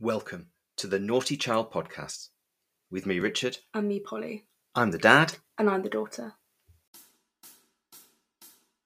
Welcome to the Naughty Child Podcast with me, Richard. And me, Polly. I'm the dad. And I'm the daughter.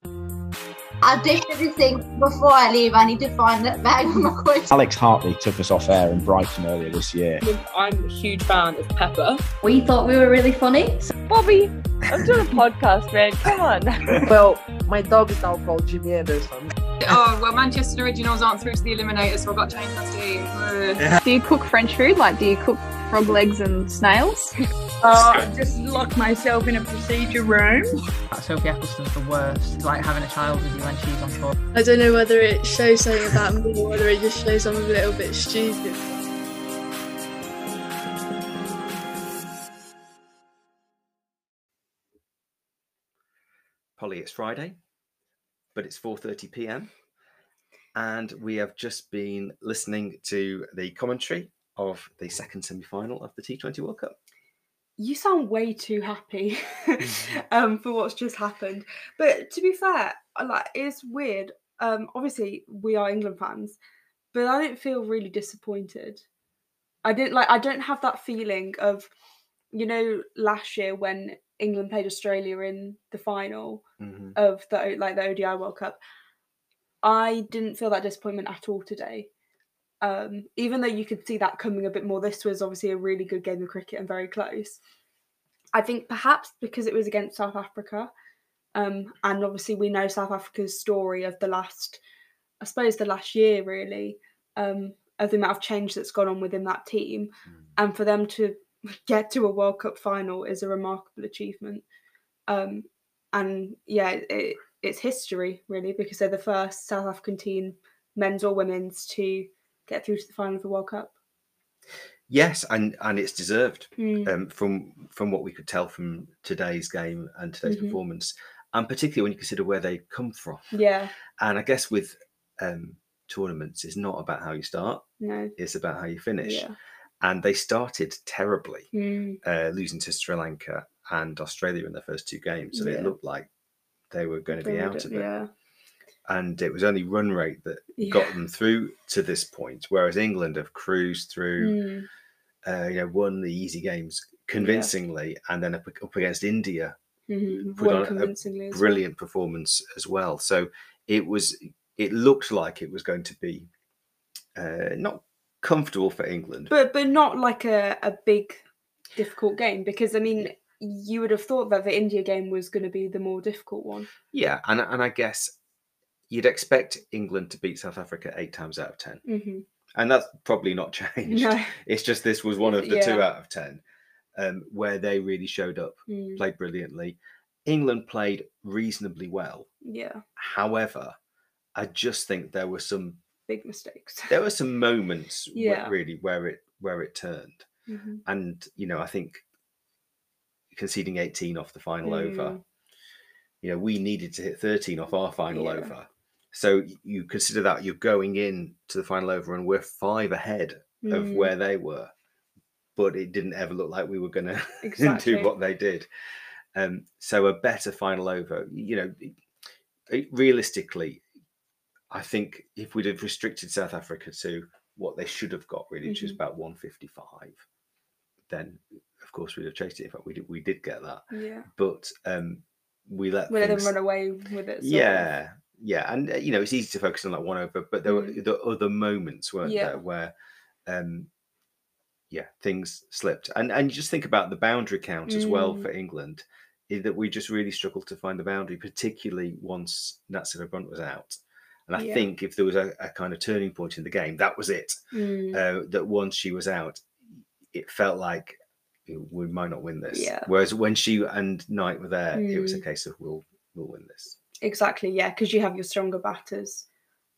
I definitely think before I leave, I need to find that bag with my coins. Alex Hartley took us off air in Brighton earlier this year. I'm a huge fan of Pepper. We thought we were really funny. Bobby, I'm doing a podcast, man. Come on. well, my dog is now called Jimmy Anderson. Oh, well, Manchester Originals aren't through to the Eliminator, so I've got to change my team. Uh, Do you cook French food? Like, do you cook frog legs and snails? Oh, I just lock myself in a procedure room. Sophie Ecclestone's the worst. It's like having a child with you when she's on tour. I don't know whether it shows something about me or whether it just shows I'm a little bit stupid. Polly, it's Friday, but it's 4:30 p.m. and we have just been listening to the commentary of the second semi-final of the T20 World Cup. You sound way too happy um, for what's just happened. But to be fair, like it's weird. Um, obviously, we are England fans, but I don't feel really disappointed. I didn't like. I don't have that feeling of, you know, last year when England played Australia in the final mm-hmm. of the like the ODI World Cup. I didn't feel that disappointment at all today. Um, even though you could see that coming a bit more, this was obviously a really good game of cricket and very close. I think perhaps because it was against South Africa, um, and obviously we know South Africa's story of the last, I suppose, the last year really, um, of the amount of change that's gone on within that team, mm. and for them to get to a World Cup final is a remarkable achievement. Um, and yeah, it, it's history really because they're the first South African team, men's or women's, to get through to the final of the World Cup. Yes, and and it's deserved mm. um, from from what we could tell from today's game and today's mm-hmm. performance, and particularly when you consider where they come from. Yeah, and I guess with um, tournaments, it's not about how you start; no, it's about how you finish. Yeah. And they started terribly, mm. uh, losing to Sri Lanka and Australia in their first two games, so yeah. it looked like they were going to be out of it. Yeah and it was only run rate that yeah. got them through to this point. Whereas England have cruised through, mm. uh, you know, won the easy games convincingly, yeah. and then up, up against India, mm-hmm. put on a brilliant well. performance as well. So it was, it looked like it was going to be uh, not comfortable for England, but but not like a, a big difficult game because I mean. You would have thought that the India game was going to be the more difficult one. Yeah, and and I guess you'd expect England to beat South Africa eight times out of 10 mm-hmm. and that's probably not changed. No. It's just this was one of the yeah. two out of ten um, where they really showed up, mm. played brilliantly. England played reasonably well. Yeah. However, I just think there were some big mistakes. There were some moments, yeah. where, really, where it where it turned, mm-hmm. and you know, I think conceding 18 off the final mm. over. You know, we needed to hit 13 off our final yeah. over so you consider that you're going in to the final over, and we're five ahead mm. of where they were, but it didn't ever look like we were going to exactly. do what they did. Um, so a better final over, you know, realistically, I think if we'd have restricted South Africa to what they should have got, really, which mm-hmm. is about 155, then of course we'd have chased it. In fact, we did, we did get that. Yeah. But um, we let we let things... them run away with it. Yeah. Of yeah, and uh, you know it's easy to focus on that one over, but there were Mm. the other moments, weren't Yeah. there, where, um, yeah, things slipped, and and you just think about the boundary count as well Mm. for England, is that we just really struggled to find the boundary, particularly once Nat Sciver-Brunt was out, and I Yeah. think if there was a, a kind of turning point in the game, that was it. Mm. Uh, that once she was out, it felt like we might not win this. Yeah. Whereas when she and Knight were there, it was a Mm. case of we'll we'll win this. Exactly, yeah, because you have your stronger batters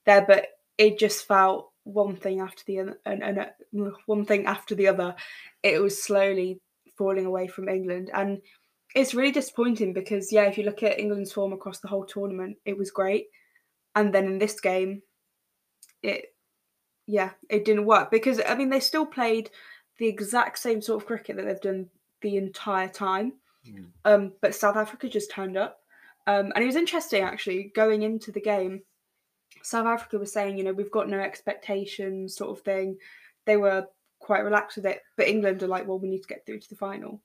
there, but it just felt one thing after the other, and, and uh, one thing after the other. It was slowly falling away from England, and it's really disappointing because yeah, if you look at England's form across the whole tournament, it was great, and then in this game, it yeah, it didn't work because I mean they still played the exact same sort of cricket that they've done the entire time, Mm. um, but South Africa just turned up. Um, and it was interesting actually going into the game. South Africa was saying, you know, we've got no expectations, sort of thing. they were quite relaxed with it. But England are like, well, we need to get through to the final,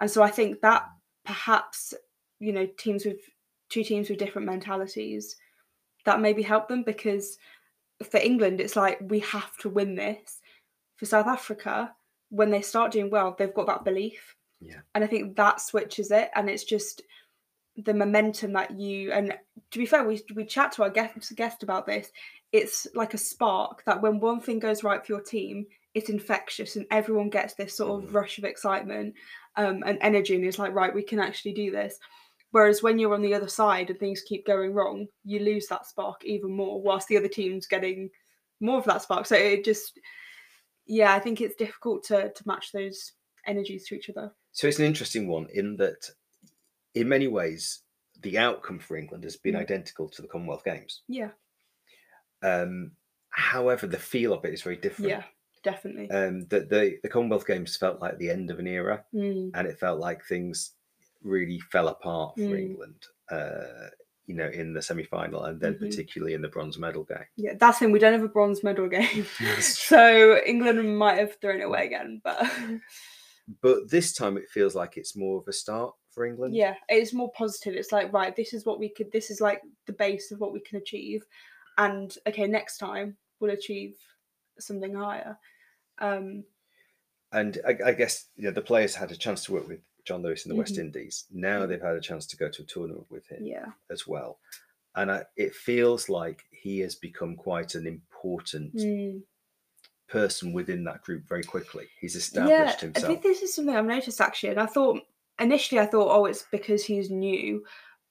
and so I think that perhaps you know teams with two teams with different mentalities that maybe help them because for England it's like we have to win this. For South Africa, when they start doing well, they've got that belief. Yeah. And I think that switches it, and it's just the momentum that you and to be fair, we we chat to our guest guest about this. It's like a spark that when one thing goes right for your team, it's infectious, and everyone gets this sort of rush of excitement um, and energy, and it's like right, we can actually do this. Whereas when you're on the other side and things keep going wrong, you lose that spark even more, whilst the other team's getting more of that spark. So it just, yeah, I think it's difficult to to match those energies to each other. So it's an interesting one in that, in many ways, the outcome for England has been Mm. identical to the Commonwealth Games. Yeah, Um, however, the feel of it is very different. yeah, definitely. Um, the, the the Commonwealth Games felt like the end of an era, Mm. and it felt like things really fell apart for Mm. England. Uh, you know, in the semi final, and then Mhm. particularly in the bronze medal game. Yeah, that's him. We don't have a bronze medal game, so England might have thrown it away again. But But this time, it feels like it's more of a start for England. yeah, it's more positive. It's like right, this is what we could. This is like the base of what we can achieve, and okay, next time we'll achieve something higher. Um, and I, I guess you know the players had a chance to work with Jon Lewis in the West Mhm. Indies. Now they've had a chance to go to a tournament with him yeah, as well, and I, it feels like he has become quite an important Mm. person within that group very quickly. He's established yeah. established I himself. think this is something I've noticed actually, and I thought initially I thought, oh, it's because he's new.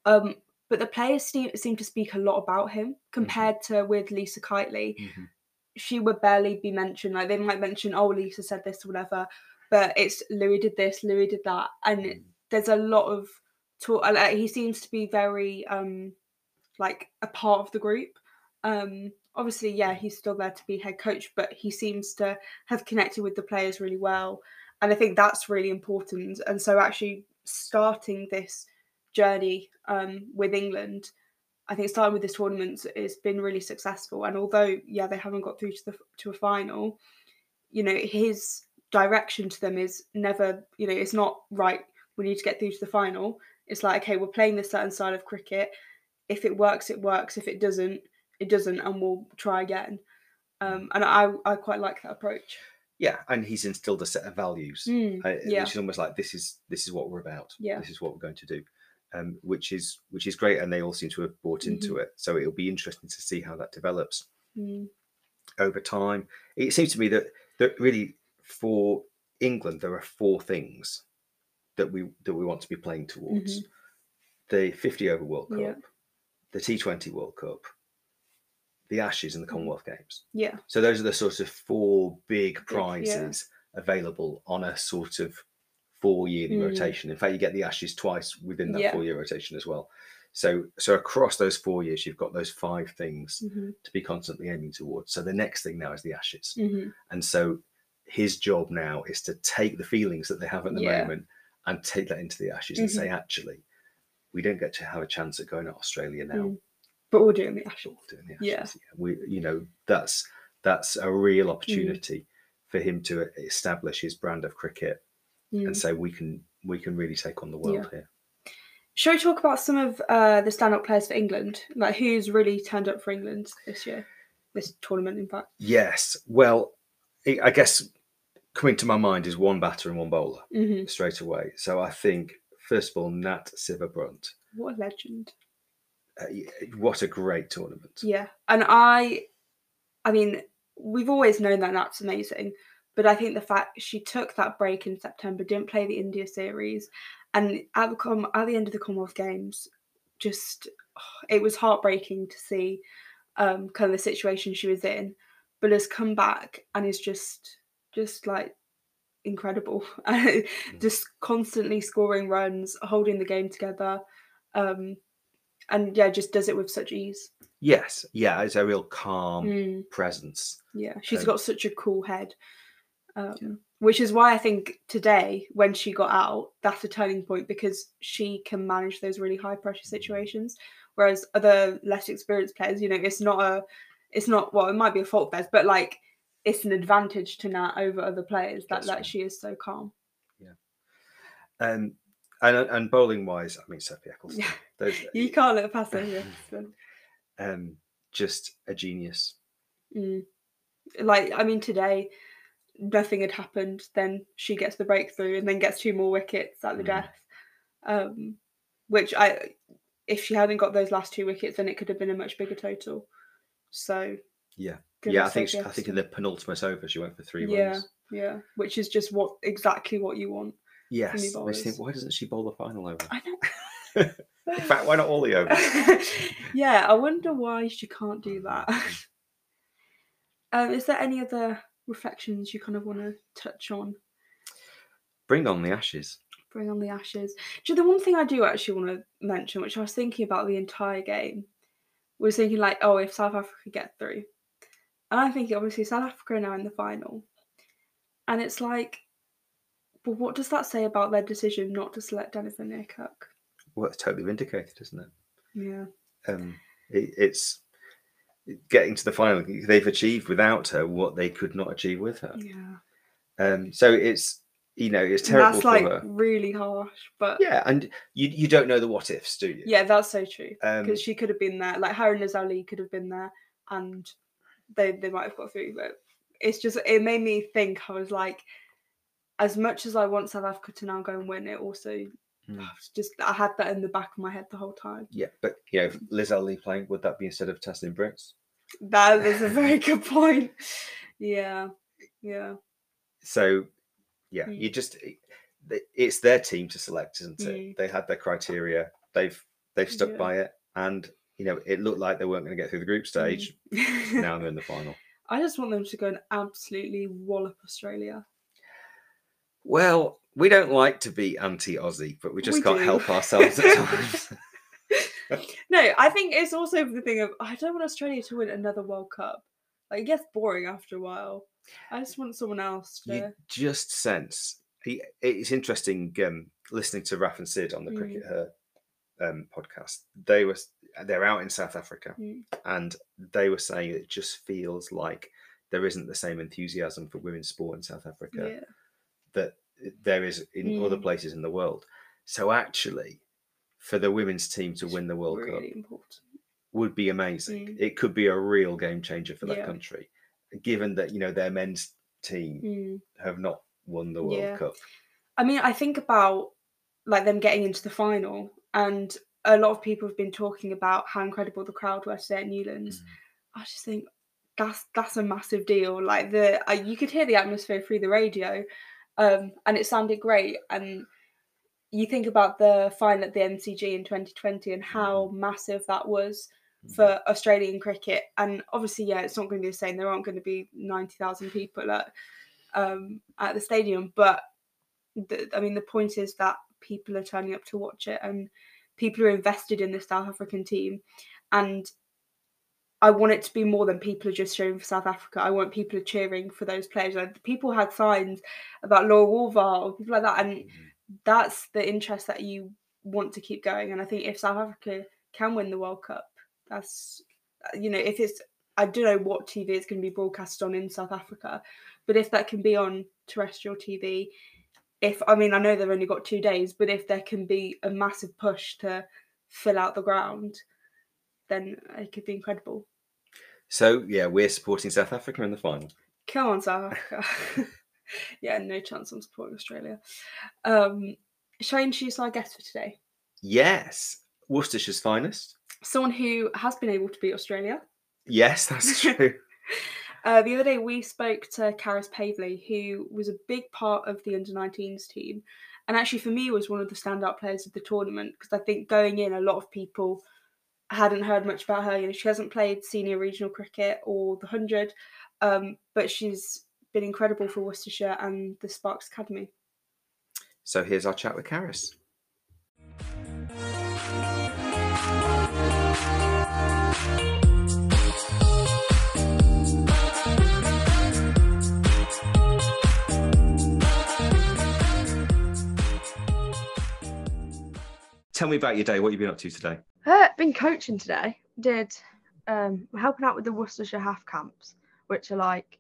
Um, but the players seem, seem to speak a lot about him compared to with Lisa Keightley. Mhm. she would barely be mentioned. Like they might mention, oh, Lisa said this or whatever, but it's Lewis did this, Lewis did that, and Mm. there's a lot of talk. Like, he seems to be very um like a part of the group. Um, obviously, yeah, he's still there to be head coach, but he seems to have connected with the players really well, and I think that's really important. And so, actually, starting this journey um with England I think starting with this tournament it's been really successful. And although yeah they haven't got through to the to a final, you know his direction to them is never you know it's not right. We need to get through to the final. It's like okay we're playing this certain style of cricket. If it works, it works. If it doesn't, it doesn't, and we'll try again. Um, and I I quite like that approach. yeah, and he's instilled a set of values, Mm, uh, yeah. which is almost like this is this is what we're about. Yeah. this is what we're going to do. Um, which is which is great, and they all seem to have bought into Mm-hmm. it. So it'll be interesting to see how that develops. Mm, over time. It seems to me that that really for England there are four things that we that we want to be playing towards: the 50 over World Cup, Yeah. the T20 World Cup, the Ashes, and the Commonwealth Games. yeah. So those are the sort of four big yeah. prizes available on a sort of four yearly Mm. rotation. In fact, you get the Ashes twice within that Yeah. four year rotation as well. So so across those four years, you've got those five things hmm to be constantly aiming towards. So the next thing now is the Ashes. hmm And so his job now is to take the feelings that they have at the Yeah. moment and take that into the Ashes and say, actually, we don't get to have a chance at going to Australia now. Mm. But we're doing the Ashes. We're doing the Ashes. Yeah. We, you know, that's that's a real Mm. opportunity for him to establish his brand of cricket Mm. and say we can we can really take on the world here. Shall we talk about some of uh, the stand-up players for England? Like who's really turned up for England this year, this tournament, in fact. Yes. Well, I I guess coming to my mind is one batter and one bowler hmm straight away. So I think first of all, Nat Sciver-Brunt. What a legend! Uh, what a great tournament. Yeah, and I, I mean, we've always known that Nat's amazing, but I think the fact she took that break in September, didn't play the India series, and at the com- at the end of the Commonwealth Games, just it was heartbreaking to see um, kind of the situation she was in, but has come back and is just just like incredible, just constantly scoring runs, holding the game together, um, and yeah, just does it with such ease. Yes, yeah, it's a real calm Mm. presence. Yeah, she's Um, got such a cool head. Um, Which is why I think today, when she got out, that's a turning point because she can manage those really high pressure situations. Whereas other less experienced players, you know, it's not a, it's not well, it might be a fault of theirs, but like it's an advantage to Nat over other players that That's that right. she is so calm. Yeah. Um, and and bowling wise, I mean Sophie Ecclestone. Yeah. Those, You can't let pass over. um, just a genius. Mm. Like, I mean, today nothing had happened. Then she gets the breakthrough and then gets two more wickets at the Mm. death. Um, which I, if she hadn't got those last two wickets, then it could have been a much bigger total. So Yeah, yeah. I think Sophie I think in the penultimate over she went for three yeah, runs. yeah, which is just what exactly what you want. Yes, I think why doesn't she bowl the final over? I know. In fact, why not all the overs? yeah, I wonder why she can't do that. um, is there any other reflections you kind of want to touch on? Bring on the ashes. Bring on the ashes. So the one thing I do actually want to mention, which I was thinking about the entire game, was thinking like, oh, if South Africa get through, and I'm thinking obviously South Africa are now in the final, and it's like, but what does that say about their decision not to select Jennifer Cook? Well, it's totally vindicated, isn't it? Yeah. Um, it, it's getting to the final. They've achieved without her what they could not achieve with her. Yeah. Um, so it's you know it's terrible that's like her. really harsh, but Yeah, and you you don't know the what ifs, do you? Yeah, that's so true. Because Um, she could have been there, like her and Nazali could have been there, and they they might have got through. But it's just it made me think. I was like, as much as I want South Africa to now go and win, it also Mm. Just I had that in the back of my head the whole time. Yeah, but you know, if Lizelle playing, would that be instead of Tazmin Brits? That is a very good point. Yeah, yeah, So, yeah, Mm. you just it's their team to select, isn't it? Mm. They had their criteria. They've they've stuck Yeah. by it, and you know it looked like they weren't going to get through the group stage. Mm. now they're in the final. I just want them to go and absolutely wallop Australia. Well, we don't like to be anti-Aussie, but we just We can't do. help ourselves at times. No, I think it's also the thing of I don't want Australia to win another World Cup. Like it gets boring after a while. I just want someone else to. you just sense he- it's interesting um, listening to Raf and Sid on the Mm. CRICKETher um, podcast. They were they're out in South Africa, Mm. and they were saying it just feels like there isn't the same enthusiasm for women's sport in South Africa Yeah. that there is in other Mm. places in the world. So actually, for the women's team to win the World Cup important. would be amazing. Mm. It could be a real game changer for that Yeah. country, given that you know their men's team Mm. have not won the World Yeah. Cup. I mean, I think about like them getting into the final, and a lot of people have been talking about how incredible the crowd were today at Newlands. Mm. I just think that's that's a massive deal. Like the uh, you could hear the atmosphere through the radio, um, and it sounded great. And you think about the final at the MCG in 2020 and how massive that was for Australian cricket. And obviously, yeah, it's not going to be the same. There aren't going to be 90,000 people at um, at the stadium, but the, I mean, the point is that people are turning up to watch it, and people are invested in the South African team, and I want it to be more than people are just cheering for South Africa. I want people are cheering for those players. Like people had signs about Laura Wolvaardt or people like that, and that's the interest that you want to keep going. And I think if South Africa can win the World Cup, that's you know if it's I don't know what TV is going to be broadcast on in South Africa, but if that can be on terrestrial TV, if I mean I know they've only got two days, but if there can be a massive push to fill out the ground, then it could be incredible. So yeah, we're supporting South Africa in the final. Come on, South Africa. yeah, no chance I'm supporting Australia. Um, shall I introduce our guest for today? Yes, Worcestershire's finest. Someone who has been able to beat Australia. Yes, that's true. Uh, the other day, we spoke to Charis Pavely, who was a big part of the under 19s team. And actually, for me, was one of the standout players of the tournament because I think going in, a lot of people hadn't heard much about her. You know, she hasn't played senior regional cricket or the 100, um, but she's been incredible for Worcestershire and the Sparks Academy. so here's our chat with Karis. Tell me about your day. What you've been up to today? Uh, been coaching today. Did um helping out with the Worcestershire half camps, which are like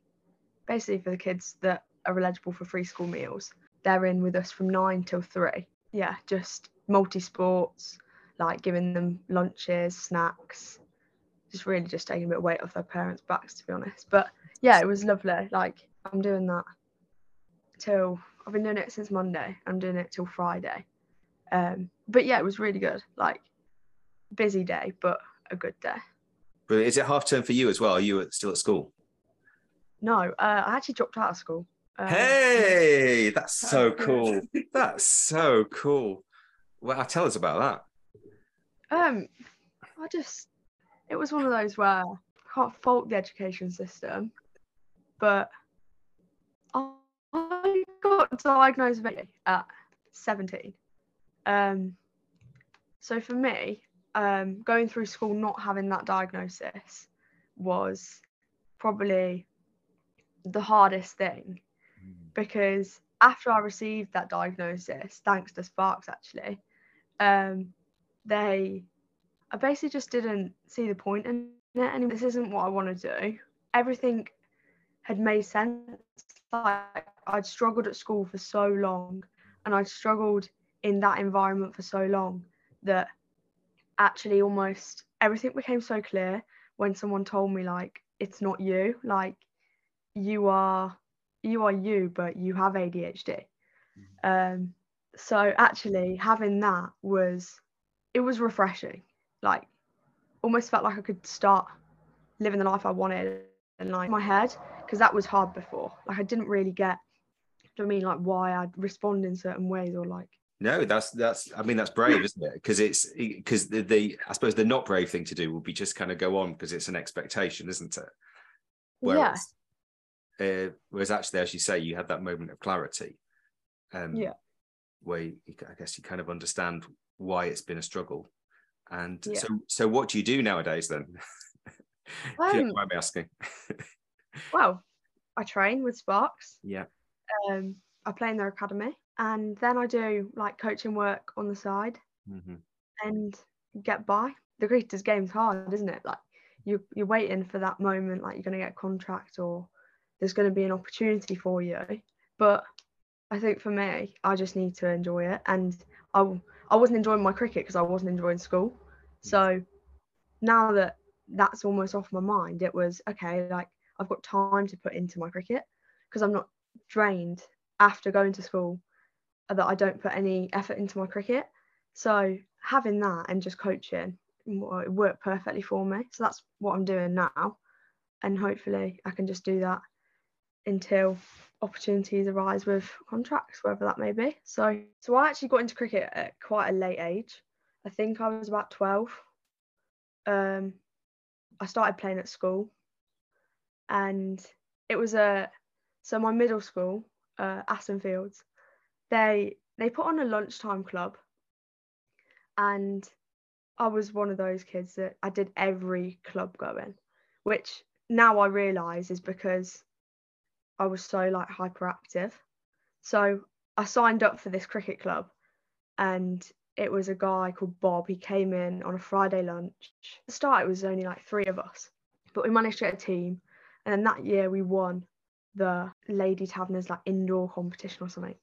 basically for the kids that are eligible for free school meals. They're in with us from nine till three. Yeah, just multi sports, like giving them lunches, snacks, just really just taking a bit of weight off their parents' backs, to be honest. But yeah, it was lovely. Like I'm doing that till I've been doing it since Monday. I'm doing it till Friday. Um, but yeah, it was really good. Like busy day, but a good day. But is it half term for you as well? Are you still at school? No, uh, I actually dropped out of school. Um, Hey, that's so cool. That's so cool. Well, tell us about that. Um, I just, it was one of those where I can't fault the education system, but I, got diagnosed at 17. Um, so for me, um, going through school not having that diagnosis was probably the hardest thing because after I received that diagnosis, thanks to Sparks actually, um, they I basically just didn't see the point in it and this isn't what I want to do. Everything had made sense. Like I'd struggled at school for so long and I'd struggled in that environment for so long that actually almost everything became so clear when someone told me like it's not you. Like you are you are you but you have ADHD um so actually having that was it was refreshing. Like almost felt like I could start living the life I wanted and like my head because that was hard before. Like I didn't really get do you know what I mean? Like why I'd respond in certain ways or like No, that's that's. I mean, that's brave, isn't it? Because it's because the, the I suppose the not brave thing to do would be just kind of go on because it's an expectation, isn't it? Yeah. Uh, whereas actually, as you say, you had that moment of clarity. Um, Yeah. Where you, I guess you kind of understand why it's been a struggle, and Yeah. so so what do you do nowadays then? if you Um, mind me asking. well I train with Sparks yeah. um I play in their academy and then I do like coaching work on the side hmm and get by. The greatest game's hard, isn't it? Like you you're waiting for that moment, like you're gonna get a contract or there's gonna be an opportunity for you. But I think for me, I just need to enjoy it, and I I wasn't enjoying my cricket because I wasn't enjoying school. So now that that's almost off my mind, it was okay. Like I've got time to put into my cricket because I'm not drained after going to school that I don't put any effort into my cricket. So having that and just coaching it worked perfectly for me. So that's what I'm doing now, and hopefully I can just do that until opportunities arise with contracts, wherever that may be. So so I actually got into cricket at quite a late age. I think I was about 12. Um, I started playing at school, and it was a so my middle school, uh, Aston Fields, they they put on a lunchtime club and I was one of those kids that I did every club going, which now I realise is because I was so like hyperactive. So I signed up for this cricket club and it was a guy called Bob. He came in on a Friday lunch. At the start it was only like three of us, but we managed to get a team. And then that year we won the Lady Taverners like indoor competition or something.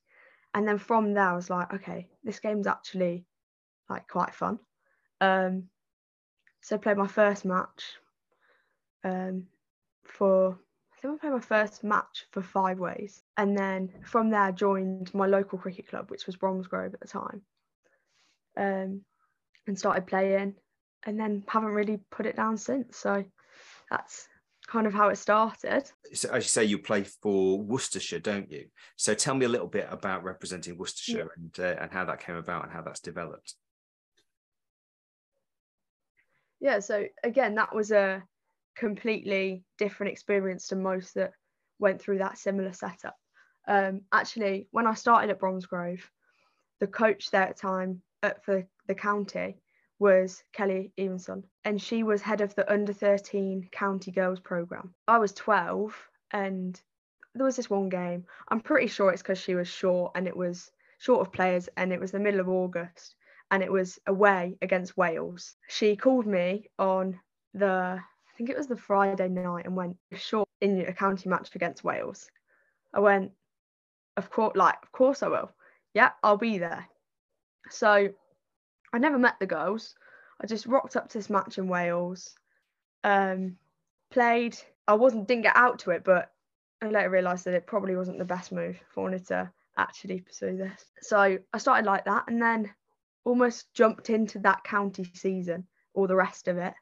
And then from there I was like, okay, this game's actually like quite fun. Um, so I played my first match um, for I think I played my first match for five ways, and then from there I joined my local cricket club, which was Bromsgrove at the time, um, and started playing, and then haven't really put it down since. So that's kind of how it started. So as you say, you play for Worcestershire, don't you? So tell me a little bit about representing Worcestershire and uh, and how that came about and how that's developed. yeah so again that was a completely different experience to most that went through that similar setup um, actually when i started at bromsgrove the coach there at the time uh, for the county was kelly evenson and she was head of the under 13 county girls program i was 12 and there was this one game i'm pretty sure it's because she was short and it was short of players and it was the middle of august and it was away against Wales. She called me on the I think it was the Friday night and went short in a county match against Wales. I went, of course, like, of course I will. Yeah, I'll be there. So I never met the girls. I just rocked up to this match in Wales, um, played. I wasn't didn't get out to it, but I later realised that it probably wasn't the best move I wanted to actually pursue this. So I started like that, and then almost jumped into that county season or the rest of it,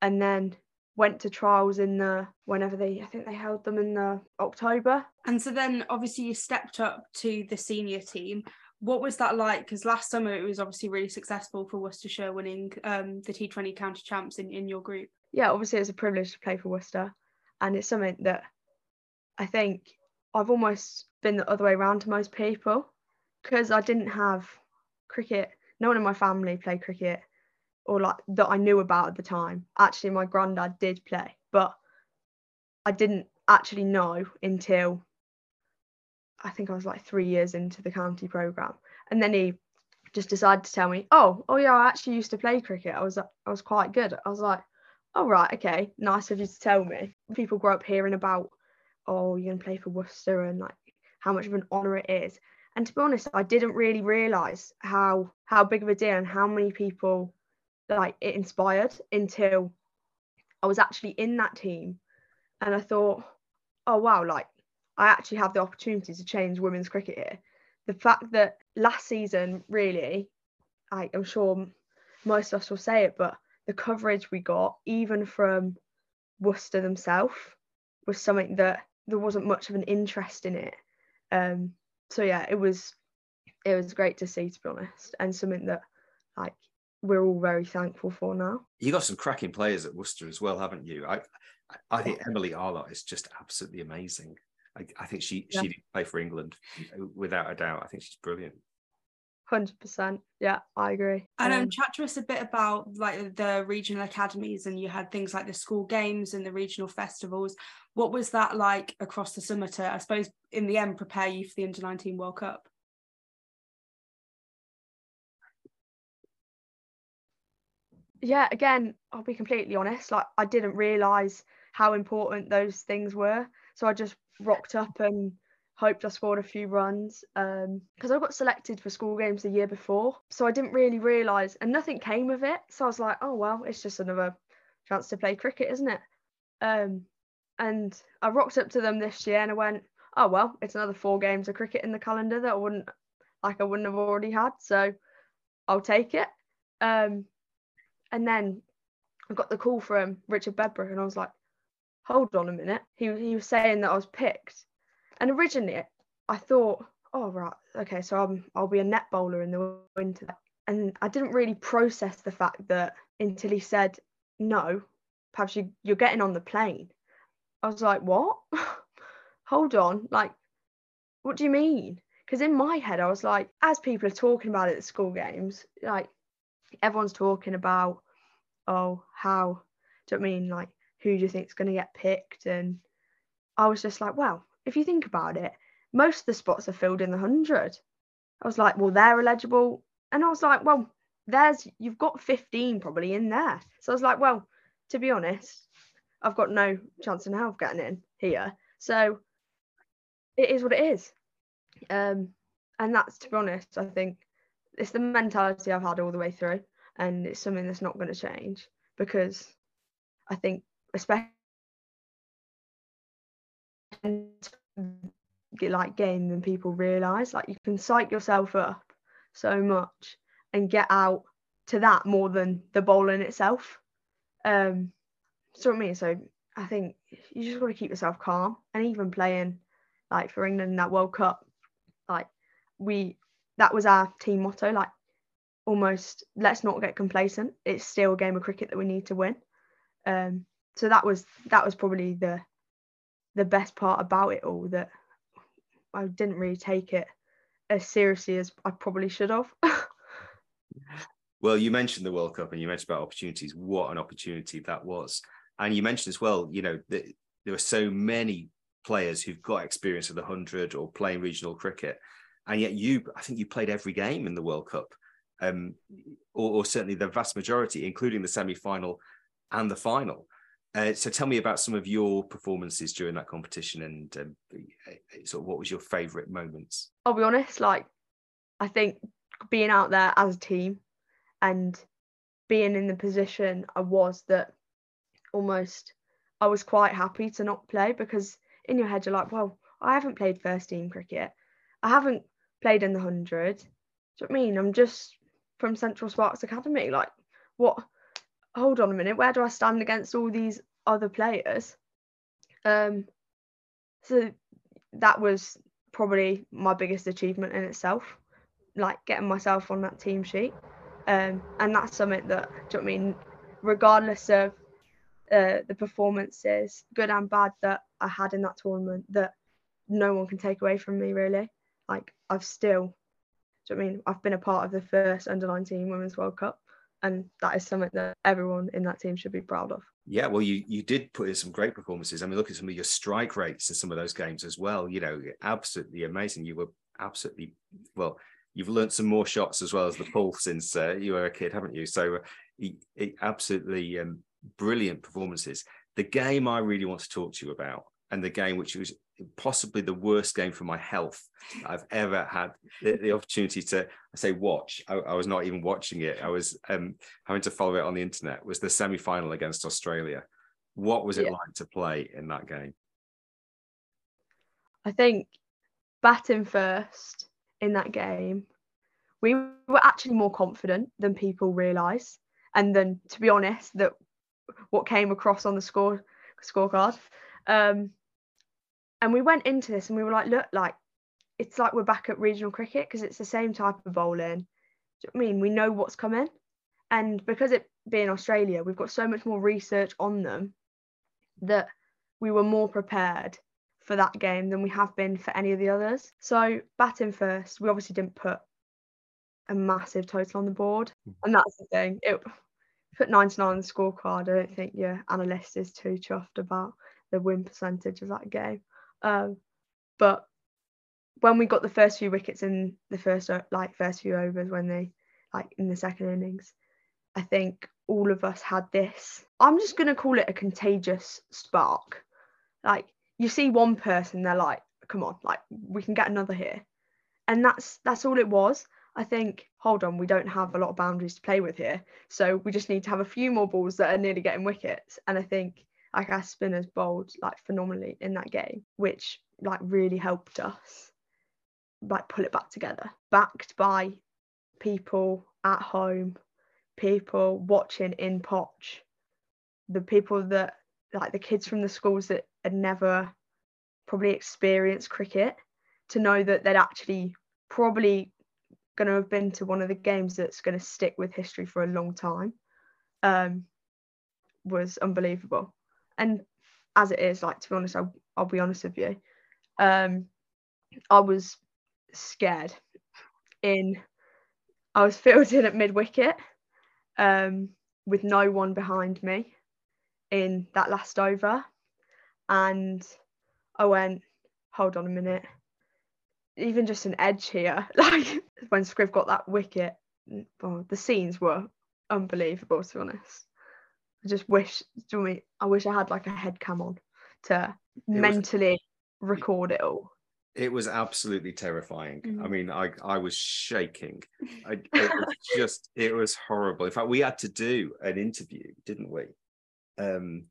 and then went to trials in the whenever they I think they held them in the October. And so then obviously you stepped up to the senior team. What was that like? Because last summer it was obviously really successful for Worcestershire winning um, the T20 county champs in, in your group. Yeah, obviously it's a privilege to play for Worcester, and it's something that I think I've almost been the other way around to most people because I didn't have cricket. No one in my family played cricket or like that I knew about at the time. Actually, my granddad did play, but I didn't actually know until I think I was like three years into the county program, and then he just decided to tell me, "Oh, oh yeah, I actually used to play cricket. I was uh, I was quite good." I was like, "Oh right, okay, nice of you to tell me." People grow up hearing about, "Oh, you're gonna play for Worcester," and like how much of an honour it is. And to be honest, I didn't really realise how how big of a deal and how many people like it inspired until I was actually in that team and I thought, oh wow, like I actually have the opportunity to change women's cricket here. The fact that last season, really, I, I'm sure most of us will say it, but the coverage we got, even from Worcester themselves, was something that there wasn't much of an interest in it. Um, so yeah, it was it was great to see, to be honest, and something that like we're all very thankful for now. You got some cracking players at Worcester as well, haven't you? I I think Emily Arlott is just absolutely amazing. I, I think she yeah. she did play for England without a doubt. I think she's brilliant. Hundred percent. Yeah, I agree. And um, chat to us a bit about like the regional academies, and you had things like the school games and the regional festivals. What was that like across the summer to, I suppose, in the end, prepare you for the Under Nineteen World Cup? yeah, again, I'll be completely honest. Like I didn't realise how important those things were, so I just rocked up and hoped I scored a few runs. Um, because I got selected for school games the year before, so I didn't really realise, and nothing came of it. So I was like, oh well, it's just another chance to play cricket, isn't it? Um, and I rocked up to them this year, and I went, oh well, it's another four games of cricket in the calendar that I wouldn't like I wouldn't have already had, so I'll take it. Um, and then I got the call from Richard Bedbrook, and I was like, hold on a minute. He, he was saying that I was picked. And originally, I thought, oh, right, okay, so I'm, I'll be a net bowler in the winter. And I didn't really process the fact that until he said, no, perhaps you, you're getting on the plane. I was like, what? hold on. Like, what do you mean? Because in my head, I was like, as people are talking about it at school games, like, everyone's talking about, oh, how do you know I mean like who do you think is going to get picked? And I was just like, well, if you think about it, most of the spots are filled in the hundred. I was like, well, they're eligible, and I was like, well, there's you've got 15 probably in there. So I was like, well, to be honest, I've got no chance in hell of getting in here. So it is what it is. Um, and that's to be honest, I think it's the mentality I've had all the way through, and it's something that's not going to change because I think, especially like game than people realize, like you can psych yourself up so much and get out to that more than the bowling itself. Um, so I mean, so I think you just got to keep yourself calm, and even playing like for England in that World Cup, like we that was our team motto like almost let's not get complacent it's still a game of cricket that we need to win um so that was that was probably the the best part about it all that I didn't really take it as seriously as I probably should have. Well you mentioned the world cup and you mentioned about opportunities. What an opportunity that was. And you mentioned as well you know that there were so many players who've got experience of the 100 or playing regional cricket. And yet you i think you played every game in the world cup um, or, or, certainly the vast majority including the semi-final and the final Uh, so tell me about some of your performances during that competition and um, sort of what was your favourite moments? I'll be honest, like I think being out there as a team and being in the position I was that almost I was quite happy to not play because in your head you're like, well, I haven't played first team cricket. I haven't played in the hundred. Do you know what I mean? I'm just from Central Sparks Academy. Like, what hold on a minute, where do I stand against all these other players? Um, so that was probably my biggest achievement in itself, like getting myself on that team sheet. Um, and that's something that, do you know I mean? Regardless of uh, the performances, good and bad, that I had in that tournament, that no one can take away from me, really. Like, I've still, do you know I mean? I've been a part of the first under 19 Women's World Cup and that is something that everyone in that team should be proud of. Yeah, well, you you did put in some great performances. I mean, look at some of your strike rates in some of those games as well. You know, absolutely amazing. You were absolutely well. You've learned some more shots as well as the pull since uh, you were a kid, haven't you? So, uh, absolutely um, brilliant performances. The game I really want to talk to you about, and the game which was possibly the worst game for my health I've ever had the, the opportunity to I say watch. I, I, was not even watching it. I was um, having to follow it on the internet. Was the semi final against Australia? What was it yeah. like to play in that game? I think batting first in that game, we were actually more confident than people realise. And then, to be honest, that what came across on the score scorecard. Um, and we went into this and we were like, look, like it's like we're back at regional cricket because it's the same type of bowling. You know I mean? We know what's coming. And because it being Australia, we've got so much more research on them that we were more prepared for that game than we have been for any of the others. So batting first, we obviously didn't put a massive total on the board. Hmm. And that's the thing. It put 99 on the scorecard. I don't think your analyst is too chuffed about the win percentage of that game. Um, but when we got the first few wickets in the first like first few overs, when they like in the second innings, I think all of us had this. I'm just gonna call it a contagious spark. Like you see one person, they're like, "Come on, like we can get another here," and that's that's all it was. I think, hold on, we don't have a lot of boundaries to play with here, so we just need to have a few more balls that are nearly getting wickets. And I think like our spinners bowled like phenomenally in that game, which like really helped us like pull it back together. Backed by people at home, people watching in Potch, the people that like the kids from the schools that had never probably experienced cricket to know that they'd actually probably going to have been to one of the games that's going to stick with history for a long time um, was unbelievable and as it is, like to be honest, I'll, I'll be honest with you, um, I was scared. In I was fielded at mid wicket, um, with no one behind me, in that last over, and I went, hold on a minute, even just an edge here, like when Scriv got that wicket, well, the scenes were unbelievable to be honest. I just wish, do me, I wish I had like a head cam on to it mentally was, record it all. It was absolutely terrifying. Mm. I mean, I I was shaking. I, it was just, it was horrible. In fact, we had to do an interview, didn't we? Um,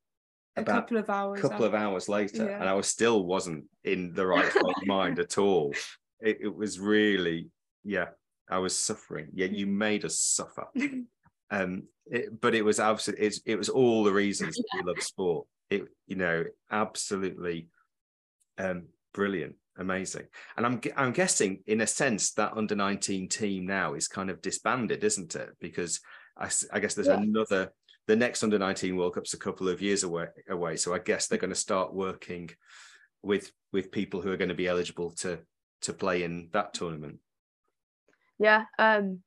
a couple of hours. A couple after. of hours later, yeah. and I was still wasn't in the right mind at all. It, it was really, yeah, I was suffering. Yeah, you made us suffer. Um, it, but it was absolutely it, it was all the reasons that we love sport. It you know absolutely um, brilliant, amazing. And I'm I'm guessing in a sense that under 19 team now is kind of disbanded, isn't it? Because I, I guess there's yeah. another the next under 19 World Cup's a couple of years away away. So I guess they're going to start working with with people who are going to be eligible to to play in that tournament. Yeah, um,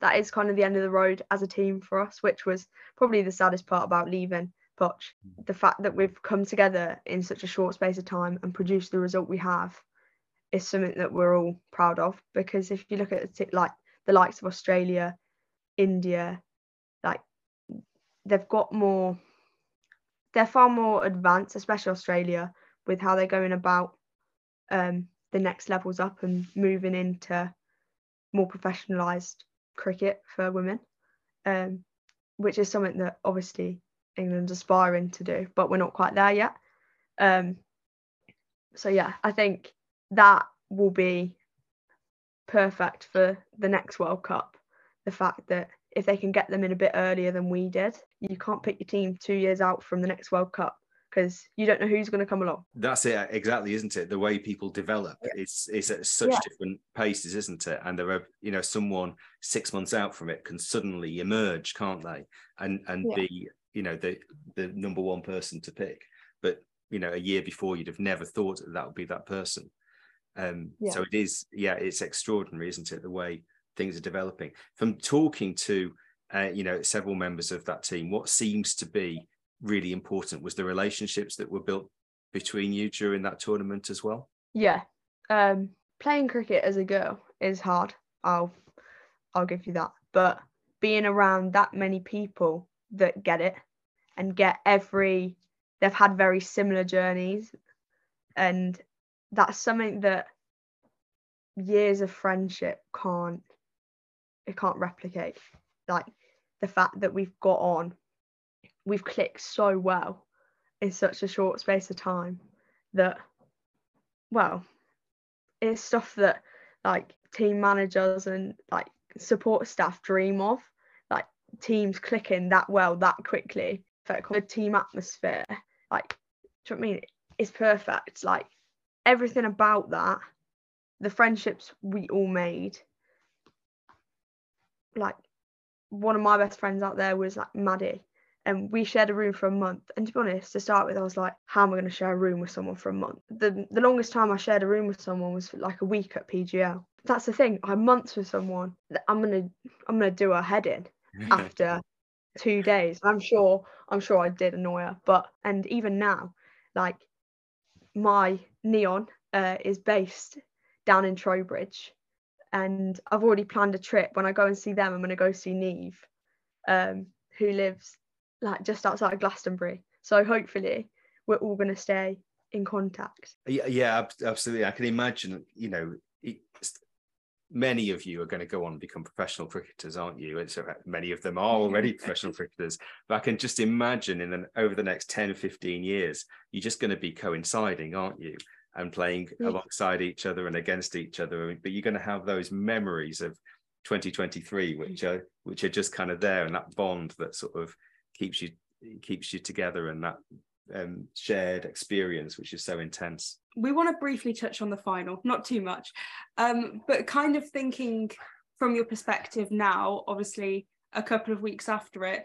that is kind of the end of the road as a team for us, which was probably the saddest part about leaving Potch. Mm. The fact that we've come together in such a short space of time and produced the result we have is something that we're all proud of. Because if you look at it, like the likes of Australia, India, like they've got more they're far more advanced, especially Australia, with how they're going about um, the next levels up and moving into more professionalised cricket for women, um, which is something that obviously England's aspiring to do, but we're not quite there yet. Um, so yeah, I think that will be perfect for the next World Cup. The fact that if they can get them in a bit earlier than we did, you can't pick your team two years out from the next World Cup because you don't know who's going to come along. That's it, exactly, isn't it? The way people develop, yeah. it's it's at such Yeah. different paces, isn't it? And there are, you know, someone six months out from it can suddenly emerge, can't they? And and Yeah. be, you know, the the number one person to pick. But you know, a year before, you'd have never thought that, that would be that person. Um. So it is, yeah, it's extraordinary, isn't it? The way things are developing. From talking to, uh, you know, several members of that team, what seems to be really important was the relationships that were built between you during that tournament as well. Yeah. Um, playing cricket as a girl is hard. I'll I'll give you that. But being around that many people that get it and get every they've had very similar journeys and that's something that years of friendship can't it can't replicate. Like the fact that we've got on, we've clicked so well in such a short space of time that well, it's stuff that like team managers and like support staff dream of, like teams clicking that well that quickly. Like the team atmosphere, like do you know I mean? It's perfect. Like everything about that, the friendships we all made. Like one of my best friends out there was like Maddie, and we shared a room for a month. And to be honest, to start with, I was like, how am I going to share a room with someone for a month? The the longest time I shared a room with someone was like a week at PGL. That's the thing. I'm months with someone that I'm gonna I'm gonna do her head in after two days. I'm sure I'm sure I did annoy her, but and even now, like my neon uh, is based down in Trowbridge, and I've already planned a trip. When I go and see them, I'm gonna go see Neve, um, who lives like just outside of Glastonbury. So hopefully we're all gonna stay in contact. Yeah, yeah, absolutely. I can imagine, you know, many of you are going to go on and become professional cricketers, aren't you? And so uh, many of them are already professional cricketers. But I can just imagine in an, over the next 10, 15 years, you're just going to be coinciding, aren't you? And playing Yeah. alongside each other and against each other. But you're going to have those memories of 2023, which are which are just kind of there, and that bond that sort of keeps you keeps you together, and that um, shared experience, which is so intense. we want to briefly touch on the final, not too much, um, but kind of thinking from your perspective now, obviously a couple of weeks after it,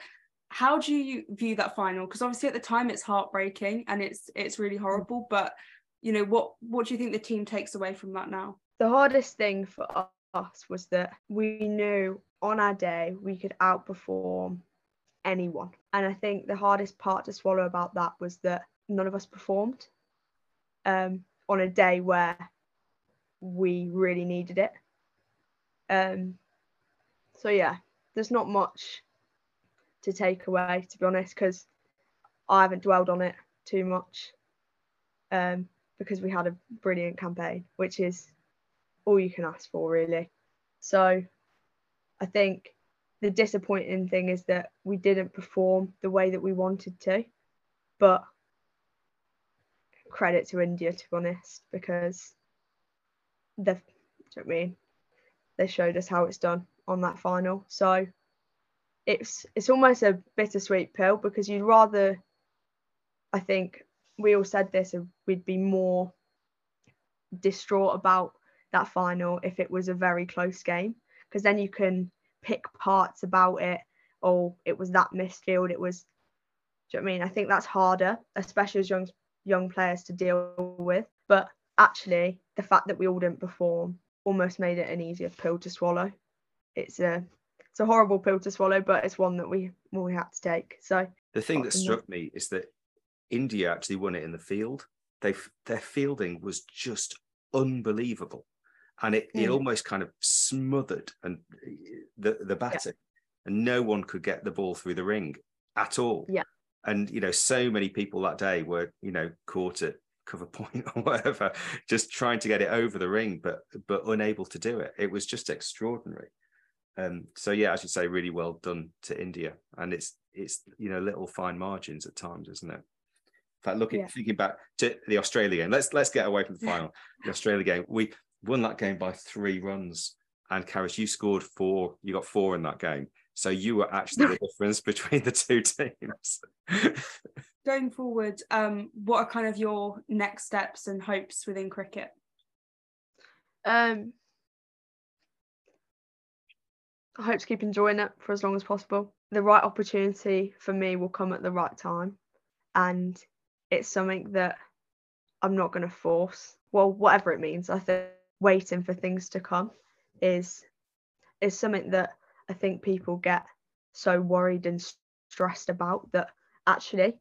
how do you view that final? Because obviously at the time it's heartbreaking and it's it's really horrible, but you know what what do you think the team takes away from that now? The hardest thing for us was that we knew on our day we could outperform anyone. And I think the hardest part to swallow about that was that none of us performed um, on a day where we really needed it. Um, so, yeah, there's not much to take away, to be honest, because I haven't dwelled on it too much um, because we had a brilliant campaign, which is all you can ask for, really. So, I think the disappointing thing is that we didn't perform the way that we wanted to. But credit to India, to be honest, because they've, do I mean? They showed us how it's done on that final. So it's it's almost a bittersweet pill because you'd rather, I think we all said this, uh, we'd be more distraught about that final if it was a very close game because then you can pick parts about it. Oh, it was that misfield. It was. Do you know what I mean? I think that's harder, especially as young young players to deal with. But actually, the fact that we all didn't perform almost made it an easier pill to swallow. It's a it's a horrible pill to swallow, but it's one that we we had to take. So The thing that struck me is that India actually won it in the field. They their fielding was just unbelievable, and it, it Mm. almost kind of smothered and the the batting, and no one could get the ball through the ring at all. Yeah. and you know so many people that day were you know caught at cover point or whatever just trying to get it over the ring but but unable to do it it was just extraordinary um so yeah as you say really well done to india and it's it's you know little fine margins at times isn't it in fact looking Yeah. thinking back to the australia game let's let's get away from the final the australia game we won that game by three runs and Charis, you scored four you got four in that game so you were actually the difference between the two teams Going forward, um, what are kind of your next steps and hopes within cricket? Um, I hope to keep enjoying it for as long as possible. The right opportunity for me will come at the right time, and it's something that I'm not going to force. Well, whatever it means, I think waiting for things to come is is something that I think people get so worried and stressed about that actually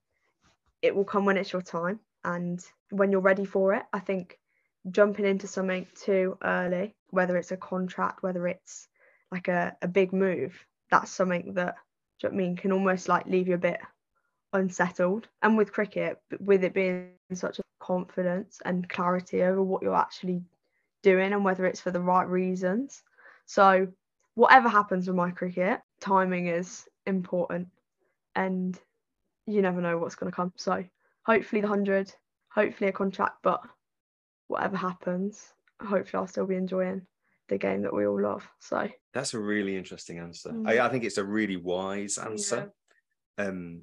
it will come when it's your time and when you're ready for it. I think jumping into something too early, whether it's a contract, whether it's like a, a big move, that's something that I mean can almost like leave you a bit unsettled. And with cricket, with it being such a confidence and clarity over what you're actually doing and whether it's for the right reasons. So whatever happens with my cricket, timing is important and you never know what's going to come. So hopefully the 100, hopefully a contract, but whatever happens, hopefully I'll still be enjoying the game that we all love. So That's a really interesting answer. Mm. I, I think it's a really wise answer. Um,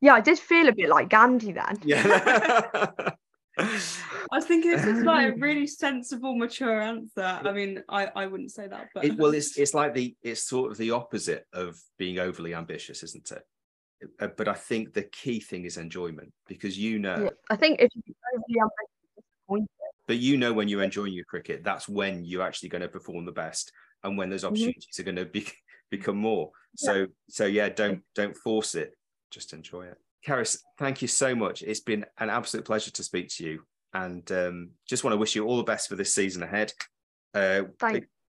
yeah, I did feel a bit like Gandhi then. yeah. I was thinking this is like a really sensible, mature answer. I mean, I, I wouldn't say that, but it, well, it's it's like the it's sort of the opposite of being overly ambitious, isn't it? Uh, But I think the key thing is enjoyment because you know, Yeah, I think if you overly ambitious, it's disappointing. but you know when you're enjoying your cricket, that's when you're actually going to perform the best, and when those opportunities are going to be, become more. So so yeah, don't don't force it, just enjoy it. Charis, thank you so much. It's been an absolute pleasure to speak to you, and um, just want to wish you all the best for this season ahead. Uh,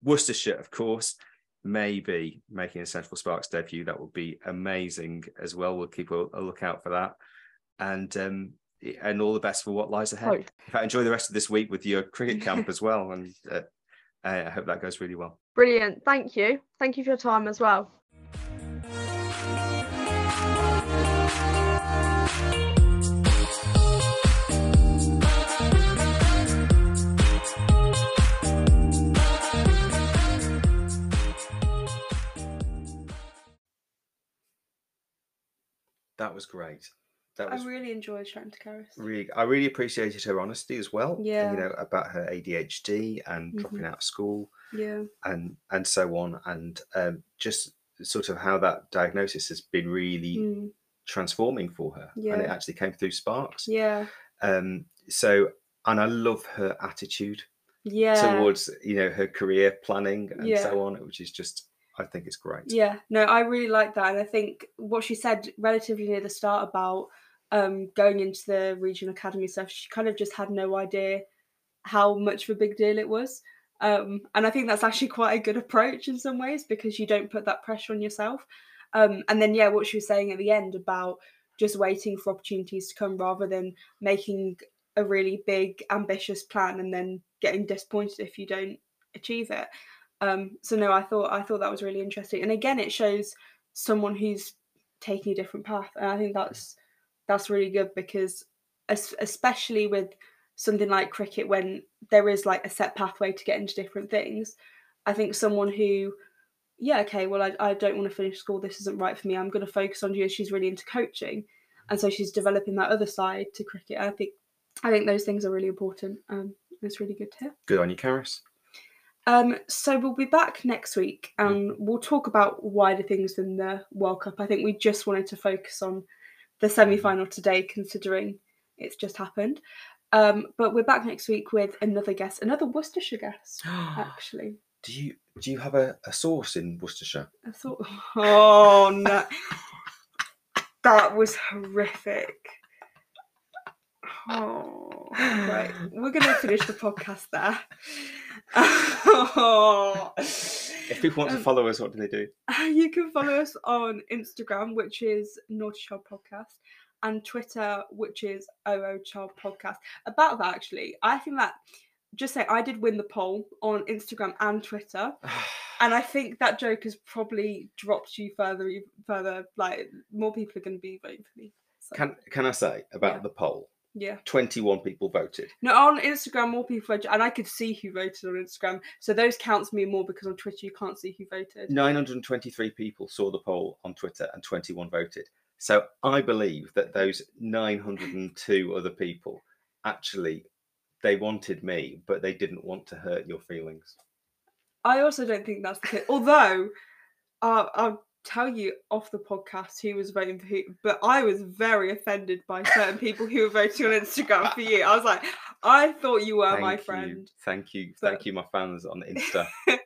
Worcestershire, of course, maybe making a Central Sparks debut. That would be amazing as well. We'll keep a, a lookout for that, and um, and all the best for what lies ahead. In fact, enjoy the rest of this week with your cricket camp as well, and uh, I hope that goes really well. Brilliant. Thank you. Thank you for your time as well. Was great. That was I really enjoyed chatting to Charis. really I really appreciated her honesty as well. Yeah. You know, about her ADHD and dropping Mhm. out of school Yeah. and and so on. And um, just sort of how that diagnosis has been really Mm. transforming for her. yeah. And it actually came through sparks. Yeah. Um so and I love her attitude Yeah. towards, you know, her career planning and Yeah. so on, which is just I think it's great. Yeah, no, I really like that, and I think what she said relatively near the start about um, going into the regional academy stuff, she kind of just had no idea how much of a big deal it was, um, and I think that's actually quite a good approach in some ways because you don't put that pressure on yourself. Um, and then yeah, what she was saying at the end about just waiting for opportunities to come rather than making a really big ambitious plan and then getting disappointed if you don't achieve it. Um, so no, I thought I thought that was really interesting, and again, it shows someone who's taking a different path, and I think that's that's really good because, especially with something like cricket, when there is like a set pathway to get into different things, I think someone who, yeah, okay, well, I, I don't want to finish school, this isn't right for me. I'm going to focus on you. She's really into coaching, and so she's developing that other side to cricket. I think I think those things are really important. Um, it's really good to hear. Good on you, Charis. Um, so we'll be back next week and we'll talk about wider things than the World Cup. I think we just wanted to focus on the semi final today, considering it's just happened. Um, but we're back next week with another guest, another Worcestershire guest, actually. Do you do you have a, a source in Worcestershire? I thought, oh no, that was horrific. Oh, right. We're going to finish the podcast there. Oh. If people want to Um, follow us, what do they do? you can follow us on Instagram, which is Naughty Child Podcast, and Twitter, which is OO Child Podcast. About that, actually, I think that just say I did win the poll on Instagram and Twitter, and I think that joke has probably dropped you further, further. Like more people are going to be voting for me. So, Can Can I say about Yeah. the poll? Yeah. Twenty one people voted. No, on Instagram, more people voted, and I could see who voted on Instagram. So those counts me more because on Twitter you can't see who voted. Nine hundred and twenty three people saw the poll on Twitter, and twenty one voted. So I believe that those nine hundred and two other people actually they wanted me, but they didn't want to hurt your feelings. I also don't think that's the case. Although, uh, I'll tell you off the podcast who was voting for who, but I was very offended by certain people who were voting on Instagram for you. I was like, I thought you were my Thank you. friend. Thank you, But- thank you, my fans on Insta. but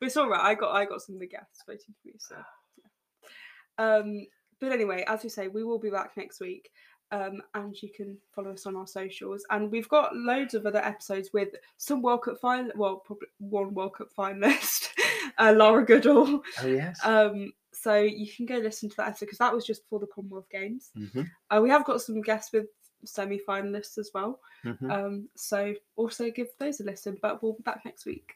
it's all right. I got I got some of the guests voting for you. So, yeah. um, but anyway, as we say, we will be back next week. Um, and you can follow us on our socials, and we've got loads of other episodes with some World Cup final. Well, probably one World Cup finalist, uh, Laura Goodall. oh yes. Um, so you can go listen to that episode because that was just before the Commonwealth Games. Mhm, Uh, we have got some guests with semi-finalists as well. mhm. Um, so also give those a listen. But we'll be back next week.